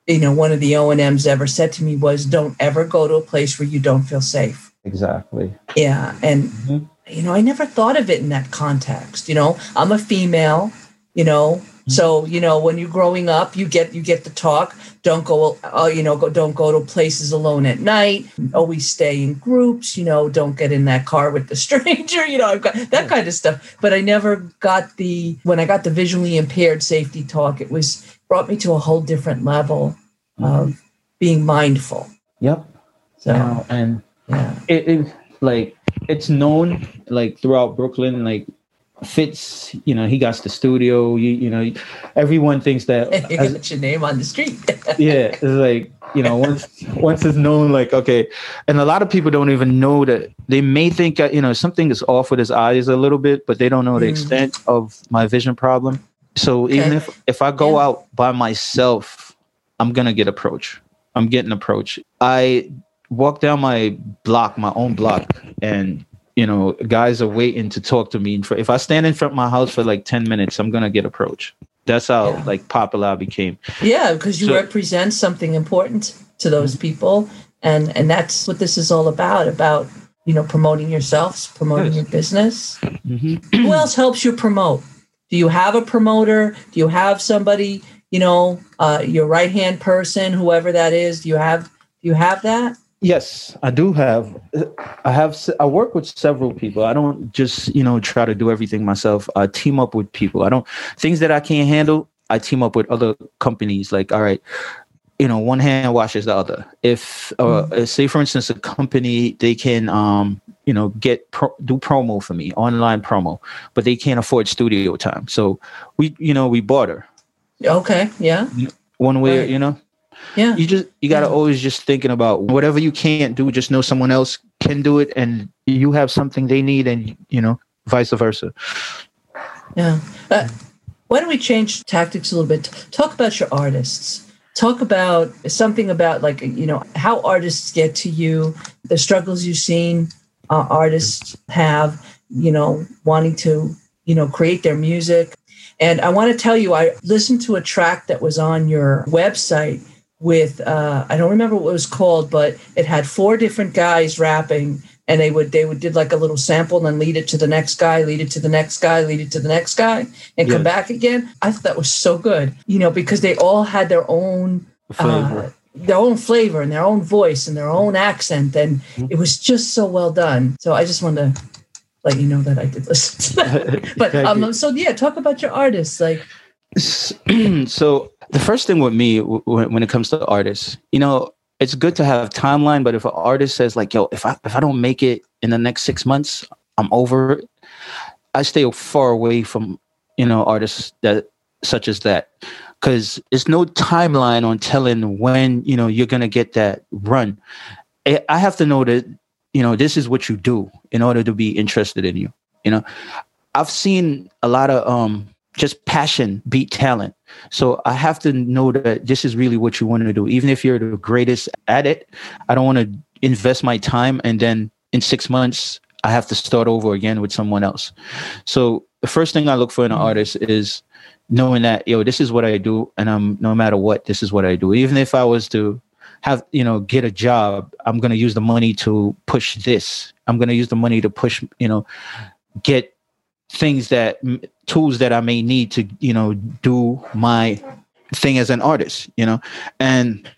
you know, one of the O&Ms ever said to me was don't ever go to a place where you don't feel safe Exactly. Yeah. And, mm-hmm. you know, I never thought of it in that context. You know, I'm a female, you know. So, you know, when you're growing up, you get, you get the talk. Don't go, uh, you know, go, don't go to places alone at night. Always stay in groups, you know, don't get in that car with the (laughs) stranger, you know, I've got that kind of stuff. But I never got the, when I got the visually impaired safety talk, it was brought me to a whole different level mm-hmm. of being mindful. Yep. So, and yeah. It, it like it's known like throughout Brooklyn, like Fitz, you know, he got the studio. You, you know, everyone thinks that. (laughs) you as- your name on the street. (laughs) yeah, it's like you know, once once it's known, like okay, and a lot of people don't even know that they may think uh, you know something is off with his eyes a little bit, but they don't know the Mm. extent of my vision problem. So even if if I go Yeah. out by myself, I'm gonna get approached. I'm getting approached. I walk down my block, my own block, and you know, guys are waiting to talk to me. If I stand in front of my house for like ten minutes, I'm gonna get approached. That's how Yeah. like popular I became. Yeah, because you So- represent something important to those people, and and that's what this is all about. About you know promoting yourselves, promoting your business. Mm-hmm. Who else helps you promote? Do you have a promoter? Do you have somebody? You know, uh, your right hand person, whoever that is. Do you have? Do you have that? Yes, I do have. I have. I work with several people. I don't just you know try to do everything myself. I team up with people. I don't things that I can't handle. I team up with other companies. Like, all right, you know, one hand washes the other. If uh, uh, say for instance, a company they can um you know get pro- do promo for me online promo, but they can't afford studio time. So we you know we barter Okay, yeah, one way. Right. You know, yeah, you just you got to Yeah. always just thinking about whatever you can't do just know someone else can do it and you have something they need and you know vice versa yeah. Uh, why don't we change tactics a little bit? Talk about your artists. Talk about something about like you know how artists get to you, the struggles you've seen uh, artists have, you know, wanting to you know create their music. And I want to tell you, I listened to a track that was on your website with uh, I don't remember what it was called, but it had four different guys rapping, and they would they would did like a little sample and then lead it to the next guy, lead it to the next guy, lead it to the next guy, and come back again. I thought that was so good, you know, because they all had their own uh, their own flavor and their own voice and their own accent, and it was just so well done. So I just wanted to let you know that I did listen. To that. (laughs) but um, so yeah, talk about your artists, like (clears throat) so the first thing with me when, it comes to artists you know it's good to have timeline but if an artist says like yo if i if i don't make it in the next six months i'm over it. I stay far away from you know artists that such as that. Because there's no timeline on telling when you know you're gonna get that run. I have to know that you know this is what you do in order to be interested in you you know. I've seen a lot of um just passion beat talent. So i have to know that this is really what you want to do. Even if you're the greatest at it i don't want to invest my time and then in six months i have to start over again with someone else. So the first thing i look for in an mm-hmm. artist is knowing that yo this is what i do and i'm no matter what this is what i do. Even if i was to have you know get a job i'm going to use the money to push this. I'm going to use the money to push you know get things that tools that i may need to you know do my thing as an artist you know? And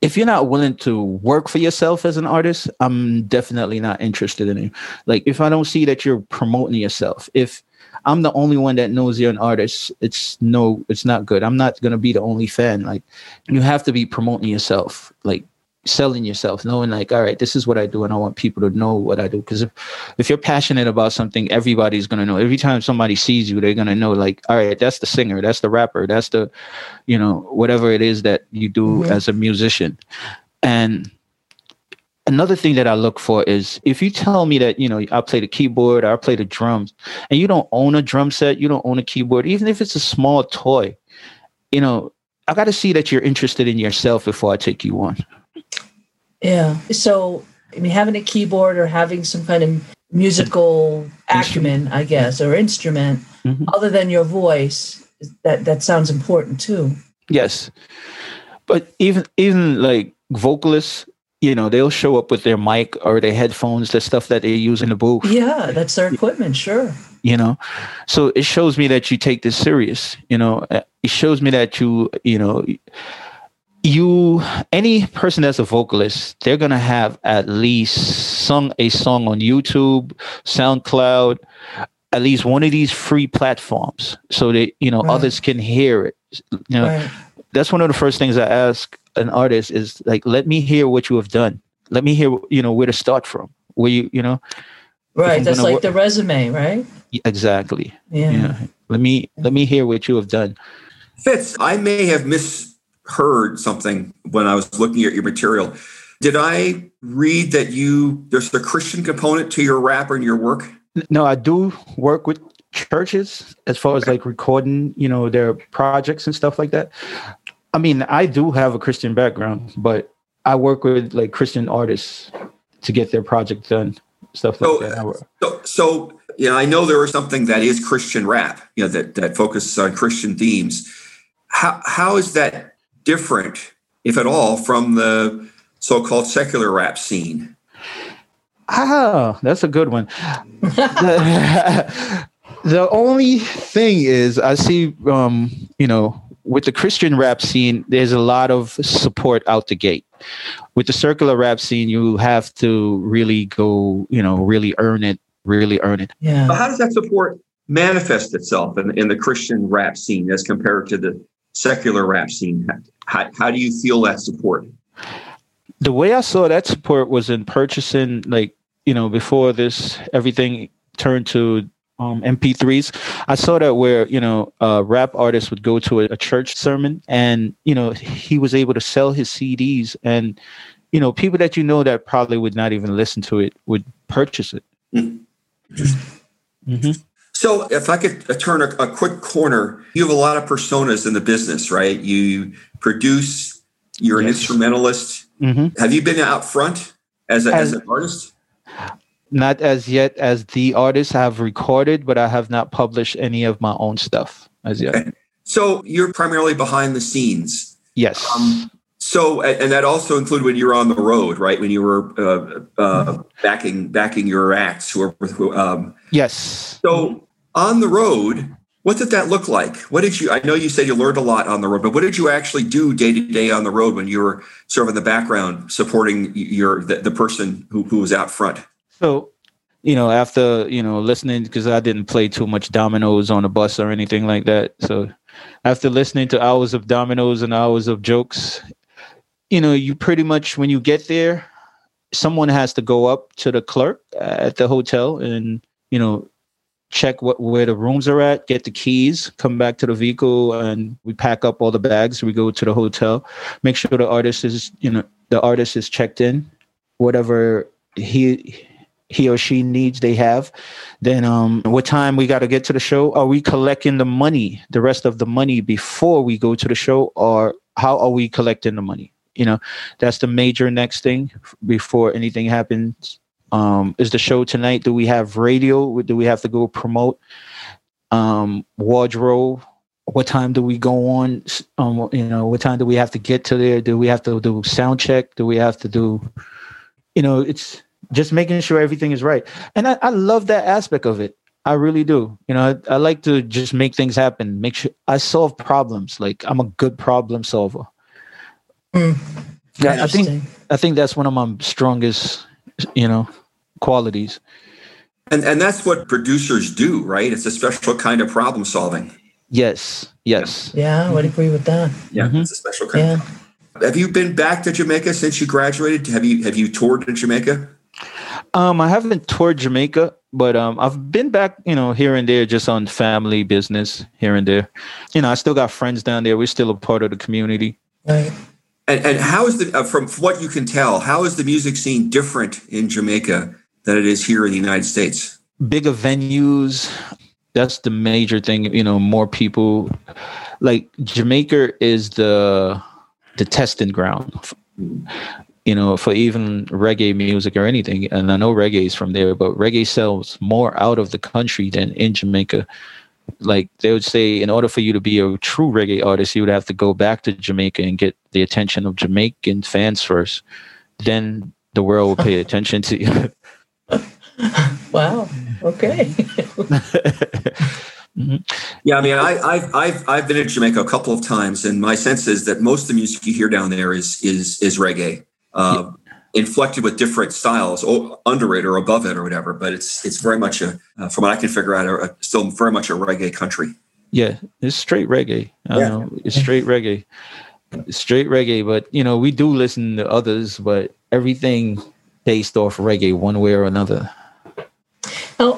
if you're not willing to work for yourself as an artist i'm definitely not interested in you. like if i don't see that you're promoting yourself if i'm the only one that knows you're an artist it's no it's not good. I'm not to be the only fan. Like you have to be promoting yourself. Like selling yourself knowing like all right this is what i do and i want people to know what i do. Because if, if you're passionate about something everybody's going to know. Every time somebody sees you they're going to know like all right that's the singer that's the rapper that's the you know whatever it is that you do Mhm. as a musician. And another thing that i look for is if you tell me that you know i play the keyboard or i play the drums and you don't own a drum set you don't own a keyboard even if it's a small toy you know i got to see that you're interested in yourself before i take you on Yeah. So, I mean, having a keyboard or having some kind of musical acumen, I guess, or instrument, Mhm. other than your voice, that that sounds important too. Yes. But even even like vocalists, you know, they'll show up with their mic or their headphones, the stuff that they use in the booth, Yeah, that's their equipment. Sure. you know. So it shows me that you take this serious, you know. It shows me that you, you know, you any person that's a vocalist, they're going to have at least sung a song on YouTube, SoundCloud, at least one of these free platforms so that, you know, Right. others can hear it. You know, Right. that's one of the first things I ask an artist is like, let me hear what you have done. Let me hear, you know, where to start from. Where you, you know, Right. That's like work. the resume, right? Exactly. Yeah. yeah. Let me let me hear what you have done. Fitz, I may have misheard something when I was looking at your material. Did I read that you there's a Christian component to your rap and your work? No, I do work with churches as far as like recording, you know, their projects and stuff like that. I mean, I do have a Christian background, but I work with like Christian artists to get their project done, stuff like so, that. So, so you know, I know there is something that is Christian rap, you know, that that focuses on Christian themes. How how is that different, if at all, from the so-called secular rap scene? Ah, that's a good one. the, (laughs) the only thing is, I see, um, you know, with the Christian rap scene, there's a lot of support out the gate. With the circular rap scene, you have to really go, you know, really earn it, really earn it. Yeah. But how does that support manifest itself in, in the Christian rap scene as compared to the secular rap scene? How, how do you feel that support? The way I saw that support was in purchasing, like, you know, before this, everything turned to um, MP3s. I saw that where you know a rap artist would go to a, a, church sermon, and you know he was able to sell his CDs, and you know people that you know that probably would not even listen to it would purchase it. Mm-hmm. Mm-hmm. So, if I could uh, turn a, a, quick corner, you have a lot of personas in the business, right? You produce, you're yes. an instrumentalist. Mm-hmm. Have you been out front as, a, as, as an artist? not as yet as the artist I have recorded, but I have not published any of my own stuff as yet. Okay. So you're primarily behind the scenes. Yes. Um, so, and that also included when you were on the road, right? When you were uh, uh, backing backing your acts, who um, yes. So on the road, what did that look like? What did you? I know you said you learned a lot on the road, but what did you actually do day to day on the road when you were sort of in the background supporting your the, the person who, who was out front? So, you know, after, you know, listening, because I didn't play too much dominoes on a bus or anything like that. So after listening to hours of dominoes and hours of jokes, you know, you pretty much, when you get there, someone has to go up to the clerk at the hotel and, you know, check what where the rooms are at, get the keys, come back to the vehicle, and we pack up all the bags. We go to the hotel, make sure the artist is, you know, the artist is checked in, whatever he he or she needs they have. Then um what time we got to get to the show? Are we collecting the money the rest of the money before we go to the show or how are we collecting the money? You know that's the major next thing before anything happens um is the show tonight do we have radio do we have to go promote um wardrobe what time do we go on um you know what time do we have to get to there do we have to do sound check do we have to do you know it's just making sure everything is right. And I, I love that aspect of it. I really do. You know, I, I, like to just make things happen. Make sure I solve problems. Like I'm a good problem solver. Mm, yeah, I think I think that's one of my strongest, you know, qualities. And and that's what producers do, right? It's a special kind of problem solving. Yes. Yes. Yeah, I would agree with that. Yeah, mm-hmm. it's a special kind. Yeah. Have you been back to Jamaica since you graduated? Have you have you toured in Jamaica? Um, I haven't toured Jamaica, but um, I've been back, you know, here and there, just on family business here and there. You know, I still got friends down there. We're still a part of the community. Right. And, and how is the uh, from what you can tell, how is the music scene different in Jamaica than it is here in the United States? Bigger venues. That's the major thing. You know, more people. Like Jamaica is the the testing ground you know, for even reggae music or anything. And I know reggae is from there, but reggae sells more out of the country than in Jamaica. Like they would say, in order for you to be a true reggae artist, you would have to go back to Jamaica and get the attention of Jamaican fans first. Then the world will pay attention to you. (laughs) (laughs) wow. Okay. (laughs) Mm-hmm. Yeah, I mean, I, have I've I've been in Jamaica a couple of times, and my sense is that most of the music you hear down there is is is reggae uh, inflected with different styles, under it or above it or whatever. But it's it's very much a, uh, from what I can figure out, a, a, still very much a reggae country. Yeah, it's straight reggae. yeah. Know, it's straight reggae, straight reggae. But you know, we do listen to others, but everything based off reggae, one way or another.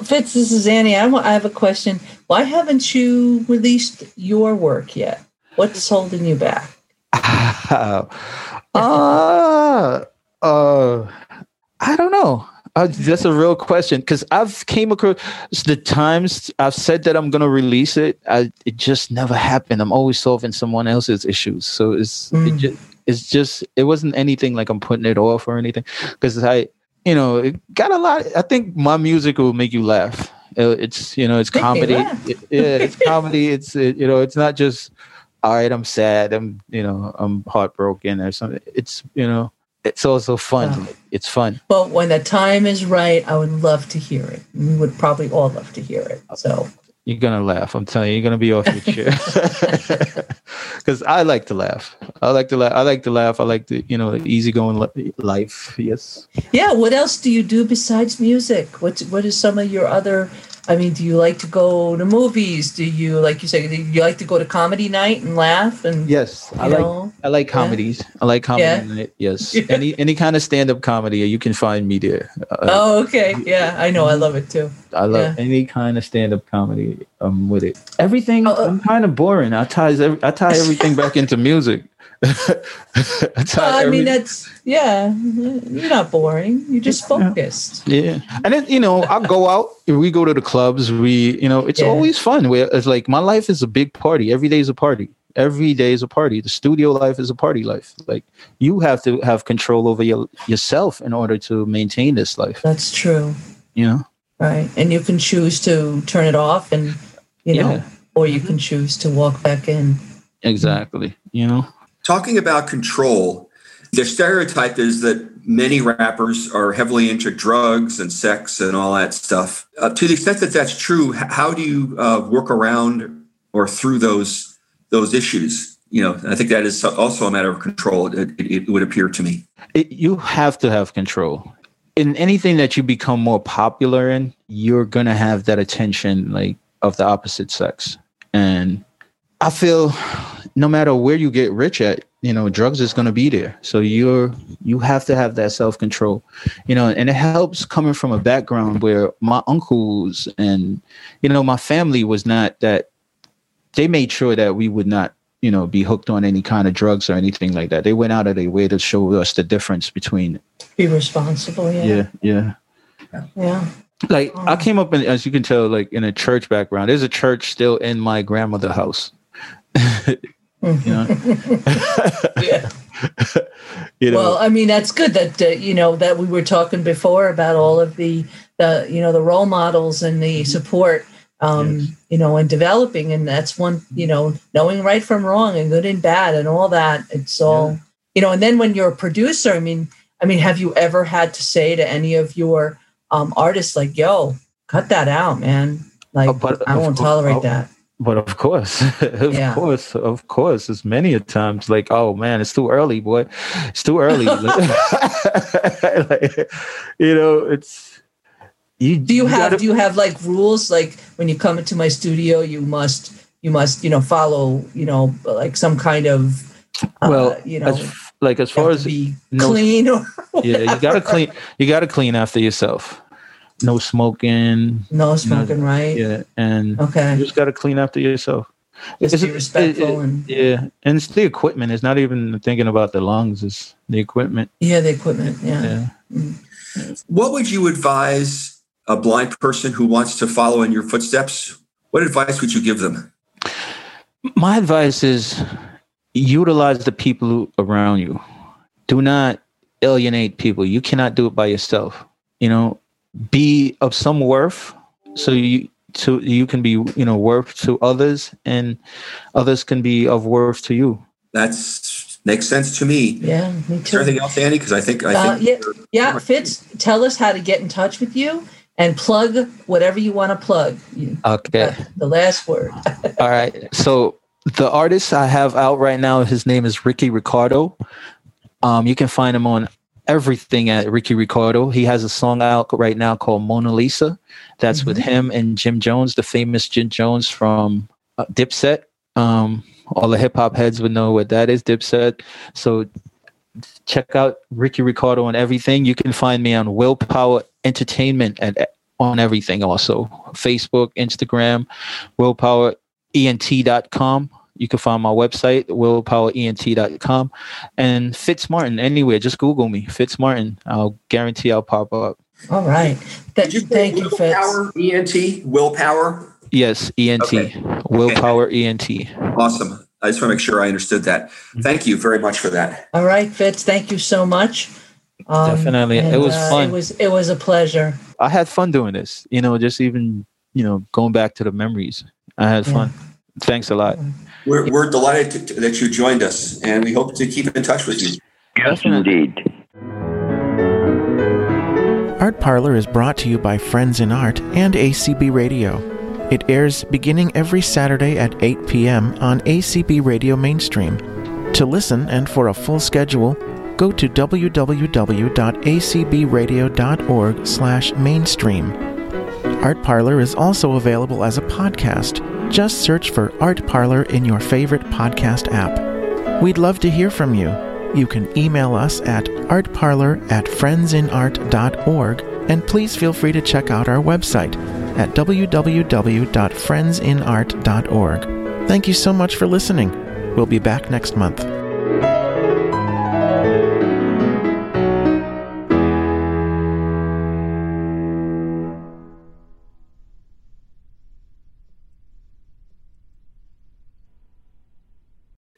Fitz, this is Annie. I, I have a question. Why haven't you released your work yet? What's holding you back? (laughs) uh, uh, I don't know. Uh, that's a real question because I've came across the times I've said that I'm gonna release it. I, it just never happened. I'm always solving someone else's issues, so it's mm. it just, it's just it wasn't anything like I'm putting it off or anything because I you know it got a lot. I think my music will make you laugh. Uh, it's you know it's comedy. It, yeah, it's comedy. (laughs) It's it, you know it's not just all right. I'm sad. I'm you know I'm heartbroken or something. It's you know it's also fun. Oh. It's fun. But when the time is right, I would love to hear it. We would probably all love to hear it. So you're gonna laugh. I'm telling you, you're gonna be off your chair. (laughs) Because I like to laugh. I like to laugh. I like to laugh. I like the you know the easygoing life. Yes. Yeah. What else do you do besides music? What's what is some of your other I mean, do you like to go to movies? Do you like you say? Do you like to go to comedy night and laugh? And yes, I like I like comedies. Yeah. I like comedy yeah. night. Yes, (laughs) yeah. any any kind of stand up comedy, you can find me there. Uh, oh, okay, yeah, I know. I love it too. I love any kind of stand up comedy. I'm with it. Everything. Oh, uh, I'm kind of boring. I tie I tie everything back into music. (laughs) well, I mean, that's yeah. You're not boring. You're just focused. Yeah, and then you know, I go out. We go to the clubs. We, you know, it's yeah. always fun. Where it's like my life is a big party. Every day is a party. Every day is a party. The studio life is a party life. Like you have to have control over your yourself in order to maintain this life. That's true. You know, right? And you can choose to turn it off, and you know, yeah. or you can choose to walk back in. Exactly. You know talking about control, the stereotype is that many rappers are heavily into drugs and sex and all that stuff. Uh, to the extent that that's true, how do you uh, work around or through those those issues? You know, I think that is also a matter of control. It, it, it would appear to me. It, you have to have control in anything that you become more popular in. You're gonna have that attention, like of the opposite sex, and I feel no matter where you get rich at, you know, drugs is going to be there. So you're you have to have that self control, you know, and it helps coming from a background where my uncles and you know my family was not that. They made sure that we would not, you know, be hooked on any kind of drugs or anything like that. They went out of their way to show us the difference between be responsible. Yeah. Yeah. Yeah. Yeah. Like I came up in, as you can tell, like in a church background. There's a church still in my grandmother's house. (laughs) You know? yeah. (laughs) you know? Well, I mean, that's good that uh, you know that we were talking before about all of the the you know the role models and the mm-hmm. support um, yes. you know, and developing. And that's one, you know, knowing right from wrong and good and bad and all that. It's all, yeah. you know, and then when you're a producer, I mean, I mean, have you ever had to say to any of your um, artists like, yo, cut that out, man? Like, oh, I won't tolerate oh, that but of course, (laughs) of yeah. course, of course, it's many a times like, oh man, it's too early, boy. It's too early. (laughs) (laughs) like, you know, it's you. Do you, you have gotta, do you have like rules like when you come into my studio, you must you must you know follow you know like some kind of uh, well you know as, like as far as be no, clean or yeah you gotta clean you gotta clean after yourself no smoking. No smoking, no, right? Yeah, and okay, you just got to clean after yourself. Just it's, be respectful it, it, and yeah, and it's the equipment. It's not even thinking about the lungs. It's the equipment. Yeah, the equipment. Yeah. yeah. Mm. What would you advise a blind person who wants to follow in your footsteps? What advice would you give them? My advice is utilize the people around you. Do not alienate people. You cannot do it by yourself. You know, be of some worth so you to you can be you know worth to others and others can be of worth to you that's makes sense to me yeah me too. anything else andy because i think i uh, think yeah, yeah fitz tell us how to get in touch with you and plug whatever you want to plug okay the last word (laughs) all right so the artist i have out right now his name is ricky ricardo um, you can find him on everything at Ricky Ricardo. He has a song out right now called Mona Lisa. That's mm-hmm. with him and Jim Jones, the famous Jim Jones from uh, Dipset. Um, all the hip hop heads would know what that is, Dipset. So check out Ricky Ricardo on everything. You can find me on Will Power Entertainment at on everything also Facebook, Instagram, willpowerent.com. You can find my website, willpowerent.com. And Fitz Martin, anywhere, just Google me, Fitz Martin. I'll guarantee I'll pop up. All right. Th- Did you thank say you, Fitz. willpower, ENT, willpower. Yes, ENT, Okay. Willpower ENT. Awesome. I just want to make sure I understood that. Thank you very much for that. All right, Fitz. Thank you so much. Um, Definitely. It was uh, fun. It was it was a pleasure. I had fun doing this, you know, just even, you know, going back to the memories. I had Yeah. fun. Thanks a lot. We're, we're delighted to, to- that you joined us, and we hope to keep in touch with you. Yes, indeed. Art Parlor is brought to you by Friends in Art and ACB Radio. It airs beginning every Saturday at 8 p.m. on ACB Radio Mainstream. To listen and for a full schedule, go to www.acbradio.org slash mainstream. Art Parlor is also available as a podcast. Just search for Art Parlor in your favorite podcast app. We'd love to hear from you. You can email us at artparlor at friendsinart.org and please feel free to check out our website at www.friendsinart.org. Thank you so much for listening. We'll be back next month.